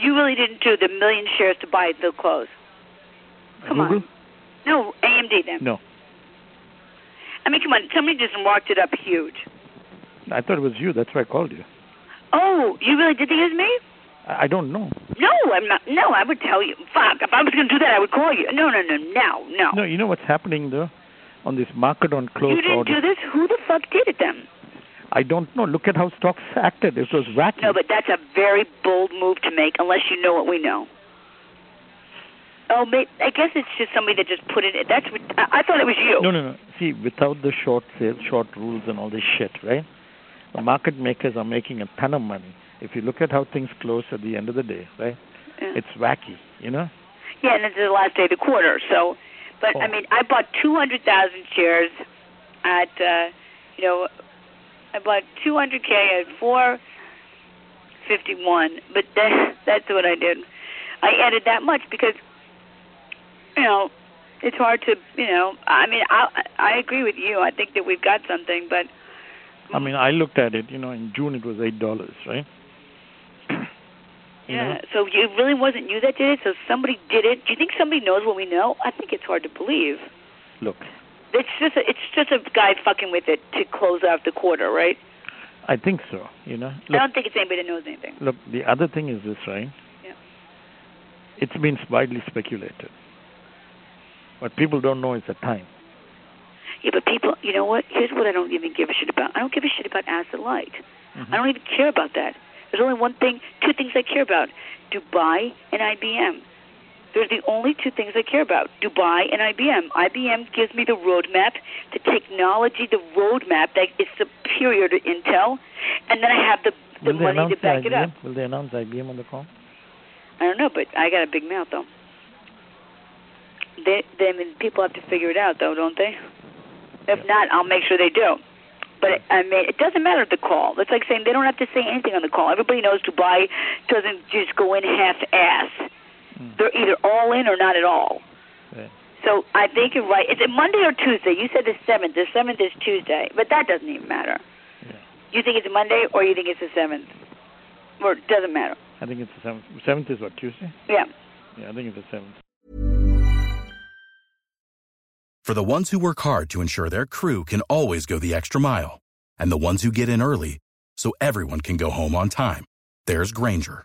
You really didn't do the million shares to buy the close. Come Google? on. No, AMD then. No. I mean, come on. Somebody just marked it up huge. I thought it was you. That's why I called you. Oh, you really did think it was me? I, don't know. No, I'm not. No, I would tell you. Fuck. If I was going to do that, I would call you. No, no, no, no, no. No, you know what's happening though? On this market on close you didn't order. do this. Who the fuck did it then? I don't know. Look at how stocks acted. It was wacky. No, but that's a very bold move to make, unless you know what we know. Oh, I guess it's just somebody that just put it. That's. what- I, I thought it was you. No, no, no. See, without the short sales, short rules, and all this shit, right? The market makers are making a ton of money. If you look at how things close at the end of the day, right? Yeah. It's wacky, you know. Yeah, and it's the last day of the quarter. So, but I Oh. mean, I bought two hundred thousand shares at, uh, you know, I bought two hundred k at four fifty one. But that, that's what I did. I added that much because, you know, it's hard to, you know. I mean, I I agree with you. I think that we've got something, but I mean, I looked at it. You know, in June it was eight dollars, right? You yeah. know? So it really wasn't you that did it. So somebody did it. Do you think somebody knows what we know? I think it's hard to believe. Look, It's just a, it's just a guy fucking with it to close out the quarter, right? I think so. You know. I don't think it's anybody that knows anything. look. The other thing is this, right? Yeah. It's been widely speculated. What people don't know is the time. Yeah, but people, you know what? Here's what I don't even give a shit about. I don't give a shit about asset light. Mhm. I don't even care about that. There's only one thing, two things I care about: Dubai and IBM. They're the only two things I care about: Dubai and IBM. IBM gives me the roadmap, the technology, the roadmap that is superior to Intel, and then I have the the Will money to back it up. Will they announce IBM on the call? I don't know, but I got a big mouth though. They, they, I mean, people have to figure it out though, don't they? If not, I'll make sure they do. But I mean, it doesn't matter the call. It's like saying they don't have to say anything on the call. Everybody knows Dubai doesn't just go in half-ass. Mm. They're either all in or not at all. Right. So I think you're right. Is it Monday or Tuesday? You said the seventh. The seventh is Tuesday, but that doesn't even matter. Yeah. You think it's Monday or you think it's the seventh, or it doesn't matter. I think it's the seventh. Seventh is what Tuesday? Yeah. Yeah, I think it's the seventh. For the ones who work hard to ensure their crew can always go the extra mile, and the ones who get in early so everyone can go home on time, there's Grainger,